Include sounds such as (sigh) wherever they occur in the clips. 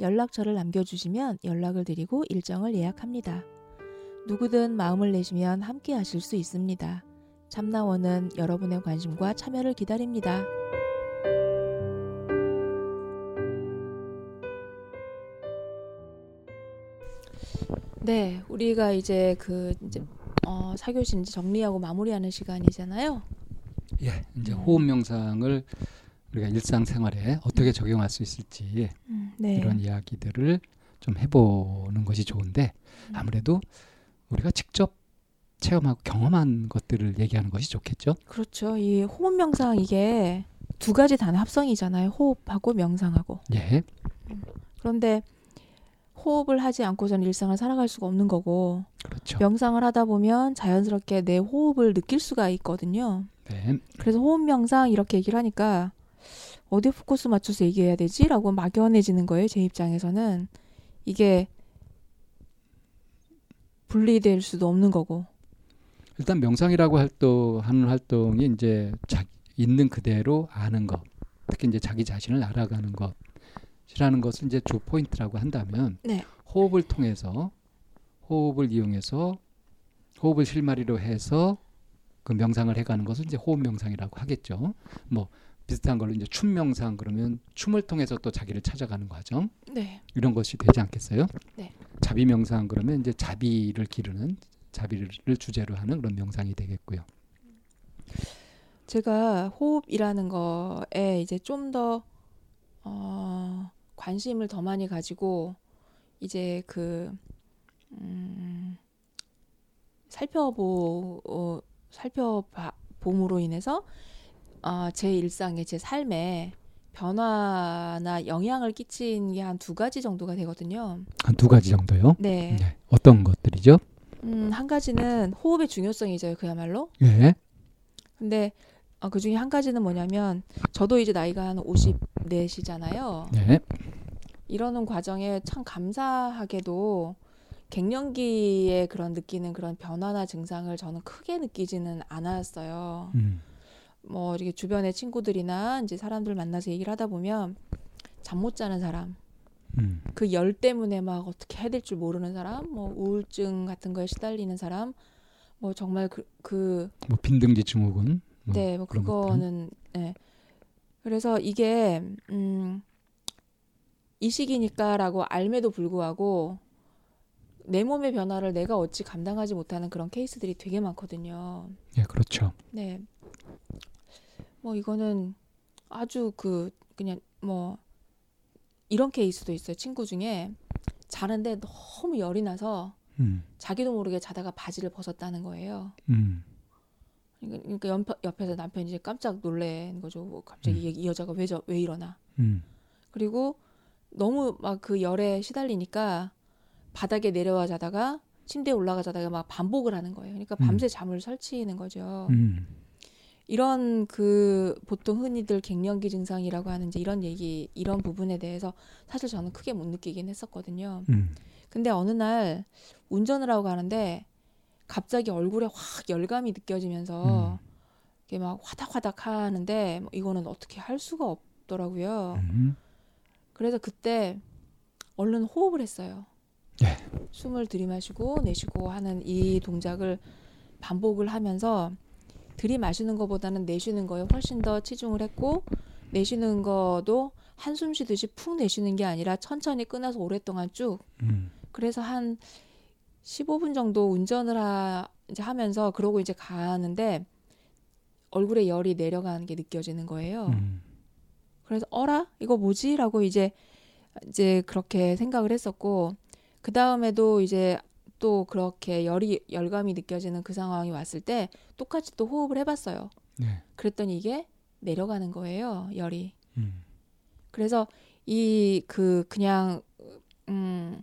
연락처를 남겨주시면 연락을 드리고 일정을 예약합니다. 누구든 마음을 내시면 함께 하실 수 있습니다. 참나원은 여러분의 관심과 참여를 기다립니다. 네, 우리가 이제 그 이제 어, 사교시 이제 정리하고 마무리하는 시간이잖아요. 예, 이제 음. 호흡 명상을 우리가 일상생활에 어떻게 적용할 수 있을지 음, 네. 이런 이야기들을 좀 해보는 것이 좋은데 음. 아무래도 우리가 직접 체험하고 경험한 것들을 얘기하는 것이 좋겠죠. 그렇죠. 이 호흡 명상 이게 두 가지 단어 합성이잖아요. 호흡하고 명상하고. 예, 그런데 호흡을 하지 않고서는 일상을 살아갈 수가 없는 거고 그렇죠. 명상을 하다 보면 자연스럽게 내 호흡을 느낄 수가 있거든요. 네, 그래서 호흡 명상 이렇게 얘기를 하니까 어디에 포커스 맞춰서 얘기해야 되지라고 막연해지는 거예요. 제 입장에서는 이게 분리될 수도 없는 거고. 일단 명상이라고 활동 하는 활동이 이제 자, 있는 그대로 아는 것, 특히 이제 자기 자신을 알아가는 것이라는 것을 이제 주 포인트라고 한다면 네. 호흡을 통해서 호흡을 이용해서 호흡을 실마리로 해서 그 명상을 해가는 것을 이제 호흡 명상이라고 하겠죠. 뭐 비슷한 걸로 이제 춤 명상 그러면 춤을 통해서 또 자기를 찾아가는 과정 네. 이런 것이 되지 않겠어요? 네. 자비 명상 그러면 이제 자비를 기르는 자비를 주제로 하는 그런 명상이 되겠고요. 제가 호흡이라는 거에 이제 좀더 어, 관심을 더 많이 가지고 이제 그 음, 살펴보 어, 살펴봄으로 인해서 어, 제 일상에 제 삶에 변화나 영향을 끼친 게 한 두 가지 정도가 되거든요. 한 두 가지 정도요. 네. 네. 어떤 것들이죠? 음, 한 가지는 호흡의 중요성이죠, 그야말로. 예. 근데 어, 그 중에 한 가지는 뭐냐면 저도 이제 나이가 한 54시잖아요. 네. 이러는 과정에 참 감사하게도 갱년기에 그런 느끼는 그런 변화나 증상을 저는 크게 느끼지는 않았어요. 음. 뭐 이렇게 주변의 친구들이나 이제 사람들 만나서 얘기를 하다 보면 잠 못 자는 사람, 음. 그열 때문에 막 어떻게 해야 될 줄 모르는 사람, 뭐 우울증 같은 거에 시달리는 사람, 뭐 정말 그, 그 뭐 빈등지 증후군. 뭐 네, 뭐. 그거는 네. 그래서 이게 음, 이 시기니까라고 알매도 불구하고 내 몸의 변화를 내가 어찌 감당하지 못하는 그런 케이스들이 되게 많거든요. 예, 그렇죠. 네. 뭐 이거는 아주 그 그냥 뭐 이런 케이스도 있어요. 친구 중에 자는데 너무 열이 나서 음. 자기도 모르게 자다가 바지를 벗었다는 거예요. 음. 그러니까 옆, 옆에서 남편이 이제 깜짝 놀란 거죠. 뭐 갑자기 이, 이 여자가 왜, 저, 왜 이러나. 음. 그리고 너무 막 그 열에 시달리니까 바닥에 내려와 자다가 침대에 올라가 자다가 막 반복을 하는 거예요. 그러니까 밤새 잠을 설치는 거죠. 음. 이런 그 보통 흔히들 갱년기 증상이라고 하는 이제 이런 얘기 이런 부분에 대해서 사실 저는 크게 못 느끼긴 했었거든요. 음. 근데 어느 날 운전을 하고 가는데 갑자기 얼굴에 확 열감이 느껴지면서 음. 이게 막 화닥화닥 하는데 뭐 이거는 어떻게 할 수가 없더라고요. 음. 그래서 그때 얼른 호흡을 했어요. 예. 숨을 들이마시고 내쉬고 하는 이 동작을 반복을 하면서 들이마시는 것보다는 내쉬는 거에 훨씬 더 치중을 했고 내쉬는 거도 한숨 쉬듯이 푹 내쉬는 게 아니라 천천히 끊어서 오랫동안 쭉 음. 그래서 한 15분 정도 운전을 하, 이제 하면서 그러고 이제 가는데 얼굴에 열이 내려가는 게 느껴지는 거예요. 음. 그래서 어라 이거 뭐지라고 이제 이제 그렇게 생각을 했었고 그 다음에도 이제 또 그렇게 열이 열감이 느껴지는 그 상황이 왔을 때 똑같이 또 호흡을 해봤어요. 네. 그랬더니 이게 내려가는 거예요 열이. 음. 그래서 이 그 그냥 음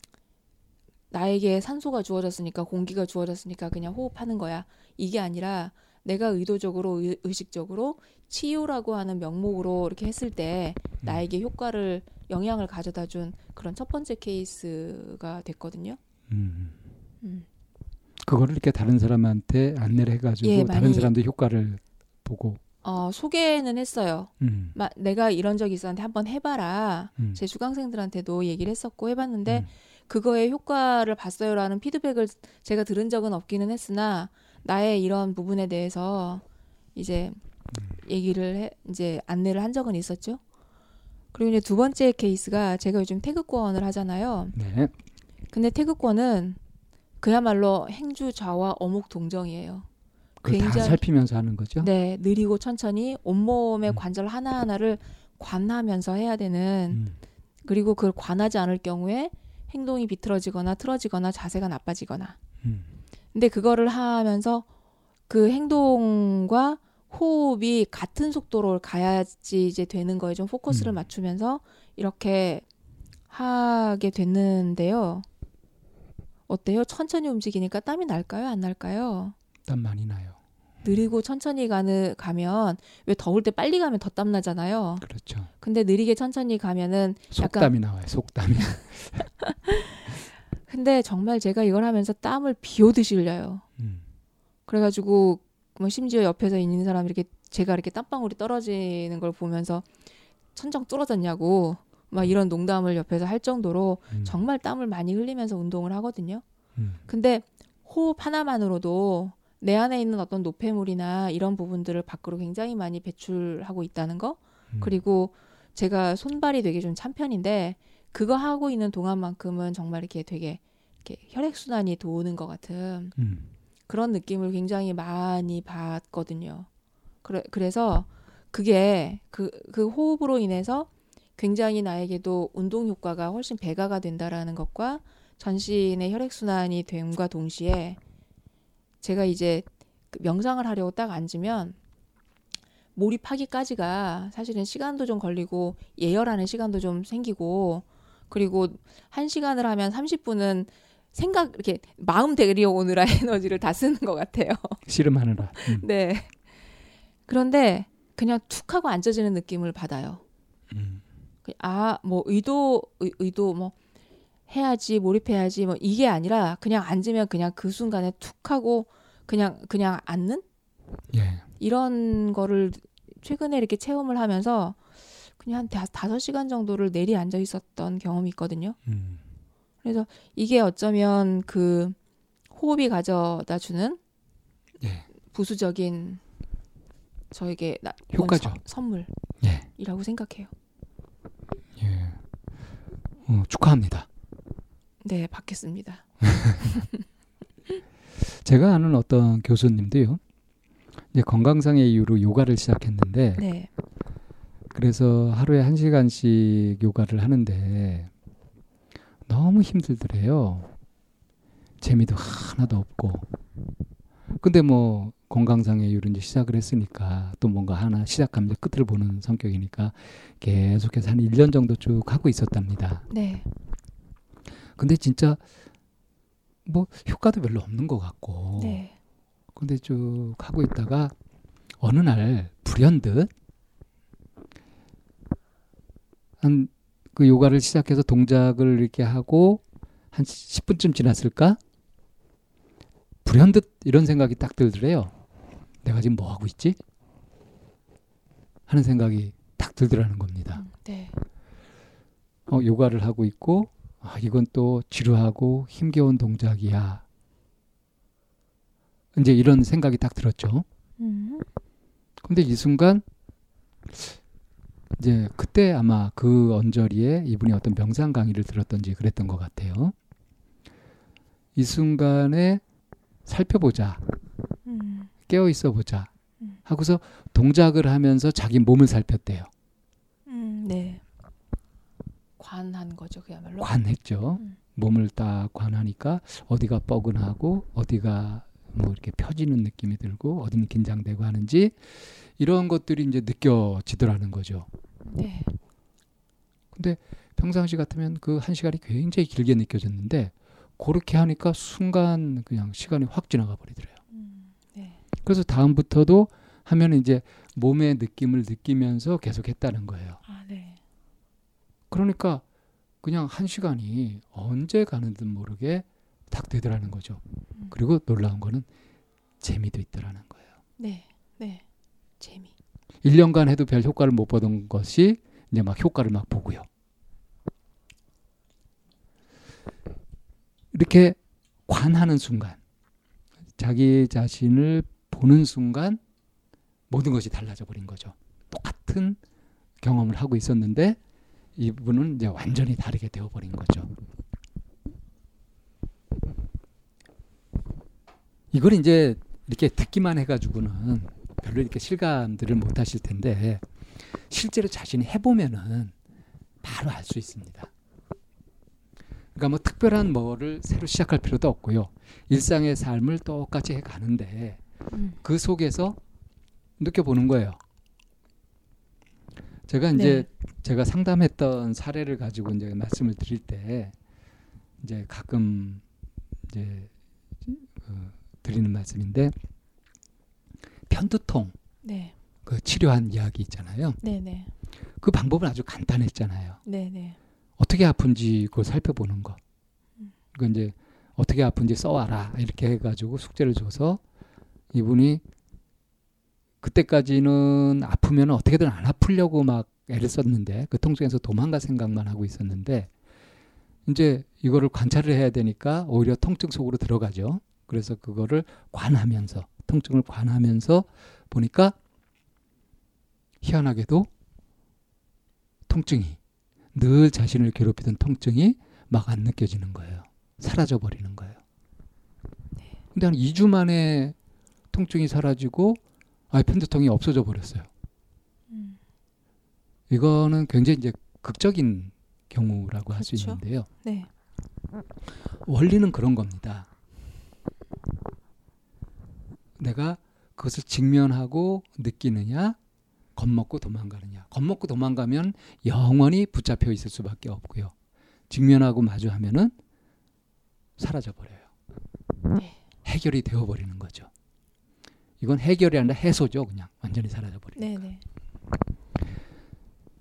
나에게 산소가 주어졌으니까 공기가 주어졌으니까 그냥 호흡하는 거야. 이게 아니라 내가 의도적으로 의, 의식적으로 치유라고 하는 명목으로 이렇게 했을 때 음. 나에게 효과를 영향을 가져다 준 그런 첫 번째 케이스가 됐거든요. 음. 음. 그거를 이렇게 다른 사람한테 안내를 해가지고 예, 다른 사람도 효과를 보고. 어, 소개는 했어요. 음. 마, 내가 이런 적이 있었는데 한번 해봐라. 음. 제 수강생들한테도 얘기를 했었고 해봤는데 음. 그거에 효과를 봤어요라는 피드백을 제가 들은 적은 없기는 했으나 나의 이런 부분에 대해서 이제 음. 얘기를 해, 이제 안내를 한 적은 있었죠. 그리고 이제 두 번째 케이스가 제가 요즘 태극권을 하잖아요. 네. 근데 태극권은 그야말로 행주 좌와 어묵 동정이에요. 그걸 다 굉장히- 살피면서 하는 거죠. 네, 느리고 천천히 온몸의 음. 관절 하나 하나를 관하면서 해야 되는 음. 그리고 그걸 관하지 않을 경우에 행동이 비틀어지거나 틀어지거나 자세가 나빠지거나. 음. 근데 그거를 하면서 그 행동과 호흡이 같은 속도로 가야지 이제 되는 거에 좀 포커스를 음. 맞추면서 이렇게 하게 됐는데요. 어때요? 천천히 움직이니까 땀이 날까요? 안 날까요? 땀 많이 나요. 느리고 천천히 가는 가면 왜 더울 때 빨리 가면 더 땀 나잖아요. 그렇죠. 근데 느리게 천천히 가면은 약간 속담이 나와요. 속담이. (laughs) 근데 정말 제가 이걸 하면서 땀을 비 오듯이 흘려요. 음. 그래가지고 뭐 심지어 옆에서 있는 사람 이렇게 제가 이렇게 땀방울이 떨어지는 걸 보면서 천정 뚫어졌냐고 막 이런 농담을 옆에서 할 정도로 음. 정말 땀을 많이 흘리면서 운동을 하거든요. 음. 근데 호흡 하나만으로도 내 안에 있는 어떤 노폐물이나 이런 부분들을 밖으로 굉장히 많이 배출하고 있다는 거. 음. 그리고 제가 손발이 되게 좀 찬 편인데 그거 하고 있는 동안만큼은 정말 이렇게 되게 이렇게 혈액 순환이 도는 것 같은 음. 그런 느낌을 굉장히 많이 받거든요. 그래, 그래서 그게 그, 그 호흡으로 인해서 굉장히 나에게도 운동 효과가 훨씬 배가가 된다라는 것과 전신의 혈액순환이 됨과 동시에 제가 이제 그 명상을 하려고 딱 앉으면 몰입하기까지가 사실은 시간도 좀 걸리고 예열하는 시간도 좀 생기고 그리고 한 시간을 하면 30분은 생각 이렇게 마음 데려오느라 (laughs) 에너지를 다 쓰는 것 같아요. 씨름하느라. 음. 네. 그런데 그냥 툭 하고 앉아지는 느낌을 받아요. 음. 아, 뭐 의도 의, 의도 뭐 해야지 몰입해야지 뭐 이게 아니라 그냥 앉으면 그냥 그 순간에 툭 하고 그냥 그냥 앉는 예. 이런 거를 최근에 이렇게 체험을 하면서 그냥 한 다- 다섯 시간 정도를 내리 앉아 있었던 경험이 있거든요. 음. 그래서 이게 어쩌면 그 호흡이 가져다 주는 예. 부수적인 저에게 나, 온 효과죠. 서- 선물이라고 예. 생각해요. 예. 어, 축하합니다. 네, 받겠습니다. (laughs) 제가 아는 어떤 교수님도요. 이제 건강상의 이유로 요가를 시작했는데 네, 그래서 하루에 한 시간씩 요가를 하는데 너무 힘들더래요. 재미도 하나도 없고. 근데 뭐 이유로 이제 시작을 했으니까 또 뭔가 하나 시작하면 끝을 보는 성격이니까 계속해서 한 1년 정도 쭉 하고 있었답니다. 네, 근데 진짜 뭐 효과도 별로 없는 것 같고. 네, 근데 쭉 하고 있다가 어느 날 불현듯 한 그 요가를 시작해서 동작을 이렇게 하고 한 10분쯤 지났을까? 불현듯 이런 생각이 딱 들더래요. 내가 지금 뭐 하고 있지? 하는 생각이 딱 들더라는 겁니다. 음, 네, 어, 요가를 하고 있고 아, 이건 또 지루하고 힘겨운 동작이야. 이제 이런 생각이 딱 들었죠. 음, 근데 이 순간 이제 그때 아마 그 언저리에 이분이 어떤 명상 강의를 들었던지 그랬던 것 같아요. 이 순간에 살펴보자, 음, 깨어 있어 보자 음. 하고서 동작을 하면서 자기 몸을 살폈대요. 음, 네. 관한 거죠, 그야말로. 관했죠. 음. 몸을 딱 관하니까 어디가 뻐근하고 어디가 뭐 이렇게 펴지는 느낌이 들고 어디는 긴장되고 하는지 이런 것들이 이제 느껴지더라는 거죠. 네, 근데 평상시 같으면 그 한 시간이 굉장히 길게 느껴졌는데 그렇게 하니까 순간 그냥 시간이 확 지나가 버리더래요. 그래서 다음부터도 하면 이제 몸의 느낌을 느끼면서 계속 했다는 거예요. 아, 네. 그러니까 그냥 한 시간이 언제 가는 듯 모르게 딱 되더라는 거죠. 음. 그리고 놀라운 거는 재미도 있더라는 거예요. 네. 네. 재미. 1년간 해도 별 효과를 못 보던 것이 이제 막 효과를 막 보고요. 이렇게 관하는 순간, 자기 자신을 보는 순간 모든 것이 달라져 버린 거죠. 똑같은 경험을 하고 있었는데 이분은 이제 완전히 다르게 되어 버린 거죠. 이걸 이제 이렇게 듣기만 해가지고는 별로 이렇게 실감들을 못 하실 텐데 실제로 자신이 해보면은 바로 알 수 있습니다. 그러니까 뭐 특별한 뭐를 새로 시작할 필요도 없고요. 일상의 삶을 똑같이 해 가는데 음. 그 속에서 느껴보는 거예요. 제가 이제 제가 상담했던 사례를 가지고 이제 말씀을 드릴 때 이제 가끔 이제 그 드리는 말씀인데 편두통 네. 그 치료한 이야기 있잖아요. 네, 네. 그 방법은 아주 간단했잖아요. 네, 네. 어떻게 아픈지 그걸 살펴보는 거. 음. 그 이제 어떻게 아픈지 써와라 이렇게 해가지고 숙제를 줘서 이분이 그때까지는 아프면 어떻게든 안 아프려고 막 애를 썼는데 그 통증에서 도망갈 생각만 하고 있었는데 이제 이거를 관찰을 해야 되니까 오히려 통증 속으로 들어가죠. 그래서 그거를 관하면서 통증을 관하면서 보니까 희한하게도 통증이 늘 자신을 괴롭히던 통증이 막 안 느껴지는 거예요. 사라져 버리는 거예요. 근데 한 2주 만에 통증이 사라지고 아예 편두통이 없어져 버렸어요. 음. 이거는 굉장히 이제 극적인 경우라고 할 수. 있는데요. 네. 원리는 그런 겁니다. 내가 그것을 직면하고 느끼느냐, 겁먹고 도망가느냐. 겁먹고 도망가면 영원히 붙잡혀 있을 수밖에 없고요. 직면하고 마주하면은 사라져 버려요. 네. 해결이 되어 버리는 거죠. 이건 해결이 아니라 해소죠, 그냥 완전히 사라져. 네, 네.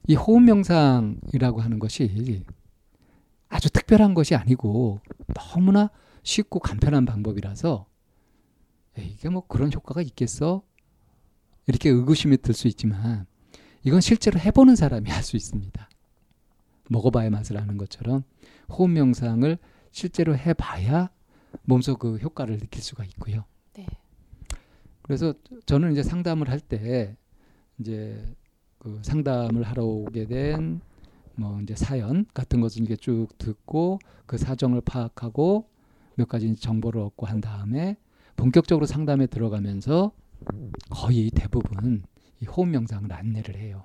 이 호흡 명상이라고 하는 것이 아주 특별한 것이 아니고 너무나 쉽고 간편한 방법이라서 이게 뭐 그런 효과가 있겠어? 이렇게 의구심이 들 수 있지만 이건 실제로 해보는 사람이 할 수 있습니다. 먹어봐야 맛을 아는 것처럼 호흡 명상을 실제로 해봐야 몸속 그 효과를 느낄 수가 있고요. 네. 그래서 저는 이제 상담을 할 때 이제 그 상담을 하러 오게 된 뭐 이제 사연 같은 것을 이렇게 쭉 듣고 그 사정을 파악하고 몇 가지 정보를 얻고 한 다음에 본격적으로 상담에 들어가면서 거의 대부분 이 호흡 명상을 안내를 해요.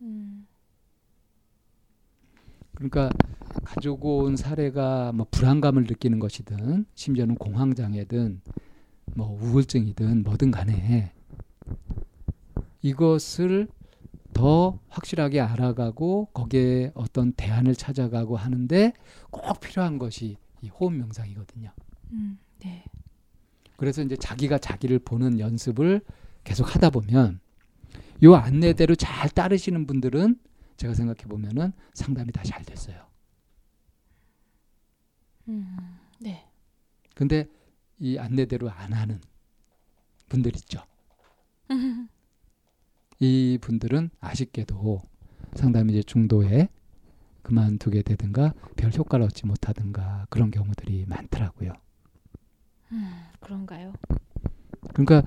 음. 그러니까 가지고 온 사례가 뭐 불안감을 느끼는 것이든 심지어는 공황 장애든 뭐 우울증이든 뭐든 간에 이것을 더 확실하게 알아가고 거기에 어떤 대안을 찾아가고 하는데 꼭 필요한 것이 이 호흡 명상이거든요. 음. 네. 그래서 이제 자기가 자기를 보는 연습을 계속 하다 보면 요 안내대로 잘 따르시는 분들은 제가 생각해 보면은 상담이 다 잘 됐어요. 음. 네. 근데 이 안내대로 안 하는 분들 있죠. (laughs) 이 분들은 아쉽게도 상담이 이제 중도에 그만두게 되든가 별 효과를 얻지 못하든가 그런 경우들이 많더라고요. 음. 그런가요? 그러니까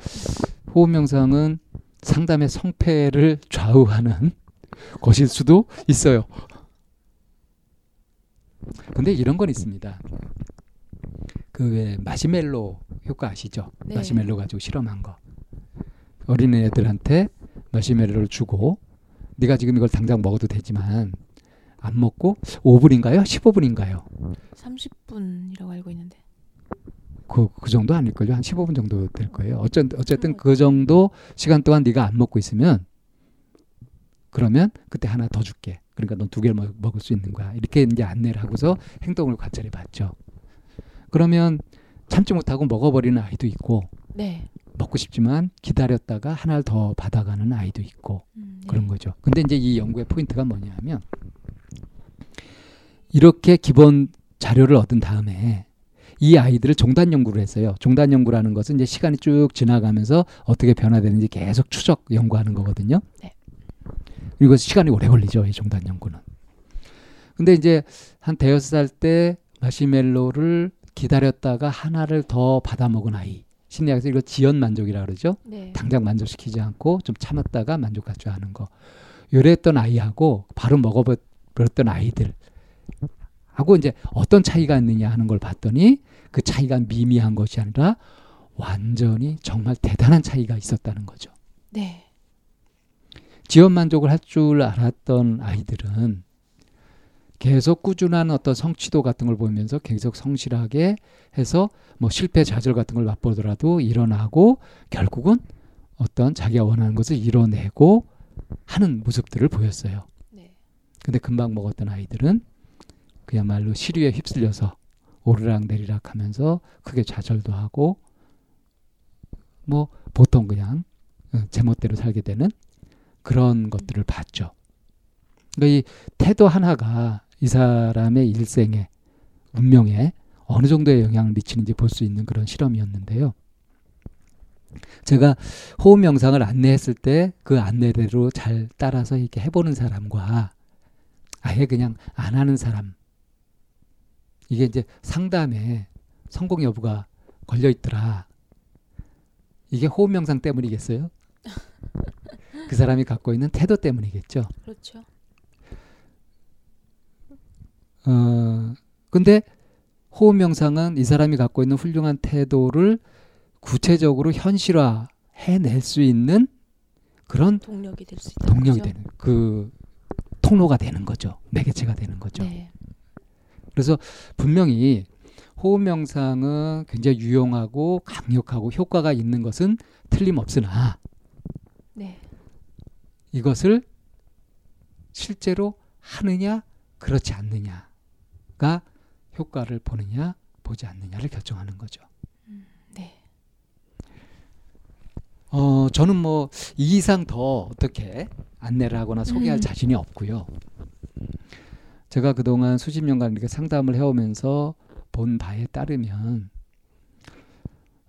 호흡 명상은 상담의 성패를 좌우하는 (laughs) 것일 수도 있어요. 근데 이런 건 있습니다. 그 왜 마시멜로 효과 아시죠? 네. 마시멜로 가지고 실험한 거. 어린애들한테 마시멜로를 주고 네가 지금 이걸 당장 먹어도 되지만 안 먹고 5분인가요? 15분인가요? 30분이라고 알고 있는데. 그, 그 정도 아닐걸요? 한 15분 정도 될 거예요. 어쨌든, 어쨌든 그 정도 시간 동안 네가 안 먹고 있으면 그러면 그때 하나 더 줄게. 그러니까 넌 두 개를 먹, 먹을 수 있는 거야. 이렇게 이제 안내를 하고서 행동을 관찰해 봤죠. 그러면 참지 못하고 먹어버리는 아이도 있고 네. 먹고 싶지만 기다렸다가 하나를 더 받아가는 아이도 있고 음, 네. 그런 거죠. 근데 이제 이 연구의 포인트가 뭐냐면 이렇게 기본 자료를 얻은 다음에 이 아이들을 종단 연구를 했어요. 종단 연구라는 것은 이제 시간이 쭉 지나가면서 어떻게 변화되는지 계속 추적 연구하는 거거든요. 네. 그리고 시간이 오래 걸리죠. 이 종단 연구는. 근데 이제 한 대여섯 살 때 마시멜로를 기다렸다가 하나를 더 받아 먹은 아이. 심리학에서 이거 지연 만족이라 그러죠. 네. 당장 만족시키지 않고 좀 참았다가 만족할 줄 아는 거. 요랬던 아이하고 바로 먹어버렸던 아이들 하고 이제 어떤 차이가 있느냐 하는 걸 봤더니 그 차이가 미미한 것이 아니라 완전히 정말 대단한 차이가 있었다는 거죠. 네. 지연 만족을 할 줄 알았던 아이들은 계속 꾸준한 어떤 성취도 같은 걸 보면서 계속 성실하게 해서 뭐 실패 좌절 같은 걸 맛보더라도 일어나고 결국은 어떤 자기가 원하는 것을 이뤄내고 하는 모습들을 보였어요. 네. 근데 금방 먹었던 아이들은 그야말로 시류에 휩쓸려서 오르락 내리락 하면서 크게 좌절도 하고 뭐 보통 그냥 어, 제멋대로 살게 되는 그런 것들을 봤죠. 그러니까 이 태도 하나가 이 사람의 일생에 운명에 어느 정도의 영향을 미치는지 볼 수 있는 그런 실험이었는데요. 제가 호흡 명상을 안내했을 때 그 안내대로 잘 따라서 이렇게 해보는 사람과 아예 그냥 안 하는 사람 이게 이제 상담에 성공 여부가 걸려 있더라. 이게 호흡 명상 때문이겠어요? 그 사람이 갖고 있는 태도 때문이겠죠. 그렇죠. 어, 근데 호흡 명상은 이 사람이 갖고 있는 훌륭한 태도를 구체적으로 현실화 해낼 수 있는 그런 동력이 될 수 있다. 동력이 되는 그 통로가 되는 거죠. 매개체가 되는 거죠. 네. 그래서 분명히 호흡 명상은 굉장히 유용하고 강력하고 효과가 있는 것은 틀림없으나 네. 이것을 실제로 하느냐 그렇지 않느냐 가 효과를 보느냐 보지 않느냐를 결정하는 거죠. 네. 어 저는 뭐 이 이상 더 어떻게 안내를 하거나 소개할 음. 자신이 없고요. 제가 그동안 수십 년간 이렇게 상담을 해오면서 본 바에 따르면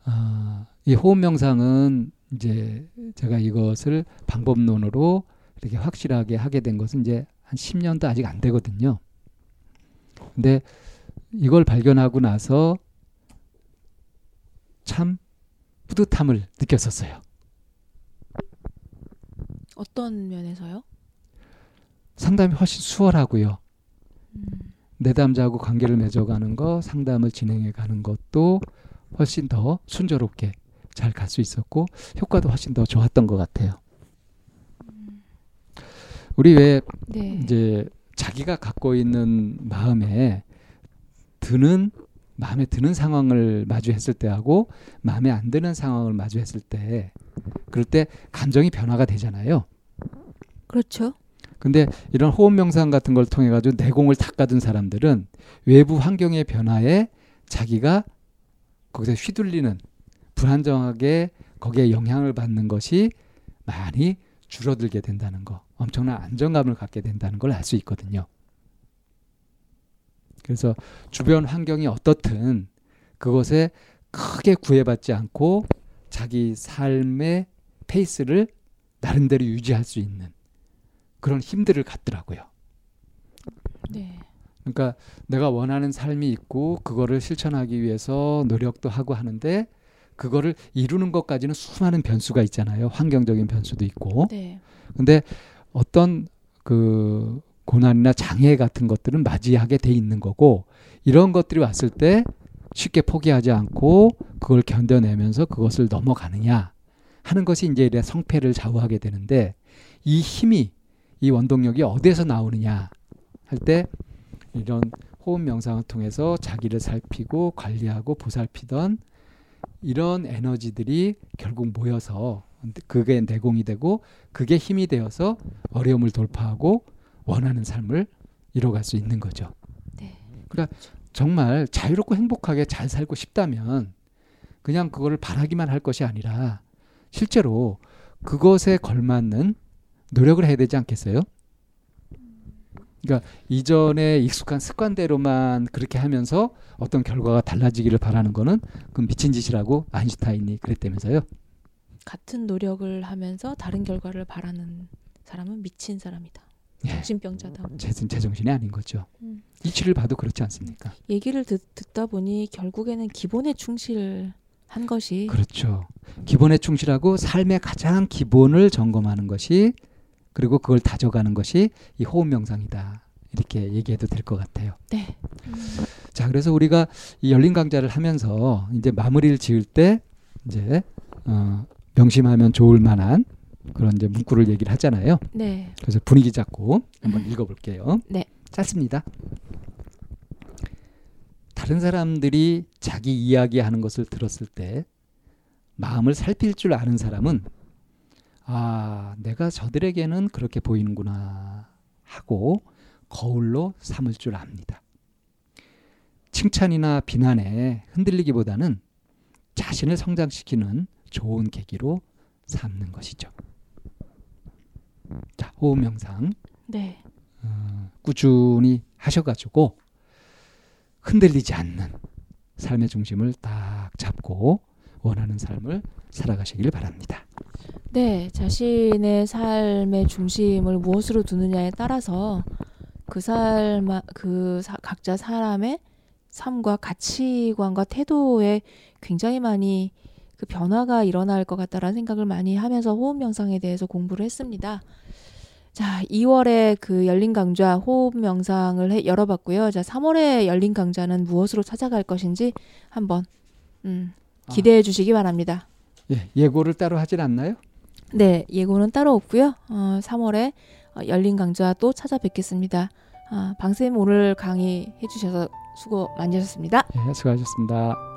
어, 이 호흡 명상은 이제 제가 이것을 방법론으로 이렇게 확실하게 하게 된 것은 이제 한 10년도 아직 안 되거든요. 근데 이걸 발견하고 나서 참 뿌듯함을 느꼈었어요. 어떤 면에서요? 상담이 훨씬 수월하고요. 음. 내담자하고 관계를 맺어가는 거, 상담을 진행해 가는 것도 훨씬 더 순조롭게 잘 갈 수 있었고 효과도 훨씬 더 좋았던 것 같아요. 우리 왜 네. 이제 자기가 갖고 있는 마음에 드는 마음에 드는 상황을 마주했을 때하고 마음에 안 드는 상황을 마주했을 때 그럴 때 감정이 변화가 되잖아요. 그렇죠. 근데 이런 호흡 명상 같은 걸 통해 가지고 내공을 닦아둔 사람들은 외부 환경의 변화에 자기가 거기서 휘둘리는 불안정하게 거기에 영향을 받는 것이 많이 줄어들게 된다는 거, 엄청난 안정감을 갖게 된다는 걸 알 수 있거든요. 그래서 주변 환경이 어떻든 그것에 크게 구애받지 않고 자기 삶의 페이스를 나름대로 유지할 수 있는 그런 힘들을 갖더라고요. 네. 그러니까 내가 원하는 삶이 있고 그거를 실천하기 위해서 노력도 하고 하는데 그거를 이루는 것까지는 수많은 변수가 있잖아요. 환경적인 변수도 있고. 네. 근데 어떤 그 고난이나 장애 같은 것들은 맞이하게 돼 있는 거고 이런 것들이 왔을 때 쉽게 포기하지 않고 그걸 견뎌내면서 그것을 넘어가느냐 하는 것이 이제 이래 성패를 좌우하게 되는데 이 힘이 이 원동력이 어디에서 나오느냐 할 때 이런 호흡 명상을 통해서 자기를 살피고 관리하고 보살피던 이런 에너지들이 결국 모여서 그게 내공이 되고 그게 힘이 되어서 어려움을 돌파하고 원하는 삶을 이뤄갈 수 있는 거죠. 네. 그러니까 정말 자유롭고 행복하게 잘 살고 싶다면 그냥 그거를 바라기만 할 것이 아니라 실제로 그것에 걸맞는 노력을 해야 되지 않겠어요? 그러니까 이전에 익숙한 습관대로만 그렇게 하면서 어떤 결과가 달라지기를 바라는 거는 그 미친 짓이라고 아인슈타인이 그랬다면서요. 같은 노력을 하면서 다른 결과를 바라는 사람은 미친 사람이다. 예. 정신병자다. 제, 제정신이 아닌 거죠. 음. 이치를 봐도 그렇지 않습니까? 얘기를 듣, 듣다 보니 결국에는 기본에 충실한 것이 그렇죠. 기본에 충실하고 삶의 가장 기본을 점검하는 것이 그리고 그걸 다져가는 것이 이 호흡 명상이다. 이렇게 얘기해도 될 것 같아요. 네. 음. 자, 그래서 우리가 이 열린 강좌를 하면서 이제 마무리를 지을 때 이제 어, 명심하면 좋을 만한 그런 이제 문구를 얘기를 하잖아요. 네. 그래서 분위기 잡고 한번 읽어볼게요. 네. 짧습니다. 다른 사람들이 자기 이야기하는 것을 들었을 때 마음을 살필 줄 아는 사람은 아, 내가 저들에게는 그렇게 보이는구나 하고 거울로 삼을 줄 압니다. 칭찬이나 비난에 흔들리기보다는 자신을 성장시키는 좋은 계기로 삼는 것이죠. 자, 호흡 명상 네. 어, 꾸준히 하셔가지고 흔들리지 않는 삶의 중심을 딱 잡고 원하는 삶을 살아가시길 바랍니다. 네, 자신의 삶의 중심을 무엇으로 두느냐에 따라서 그 삶, 그 사, 각자 사람의 삶과 가치관과 태도에 굉장히 많이 그 변화가 일어날 것 같다라는 생각을 많이 하면서 호흡 명상에 대해서 공부를 했습니다. 자, 2월에 그 열린 강좌 호흡 명상을 해, 열어봤고요. 자, 3월에 열린 강좌는 무엇으로 찾아갈 것인지 한번 음, 기대해 주시기 바랍니다. 예, 예고를 따로 하진 않나요? 네, 예고는 따로 없고요. 어, 3월에 어, 열린 강좌 또 찾아뵙겠습니다. 아, 방쌤 오늘 강의 해 주셔서 수고 많으셨습니다. 예, 수고하셨습니다.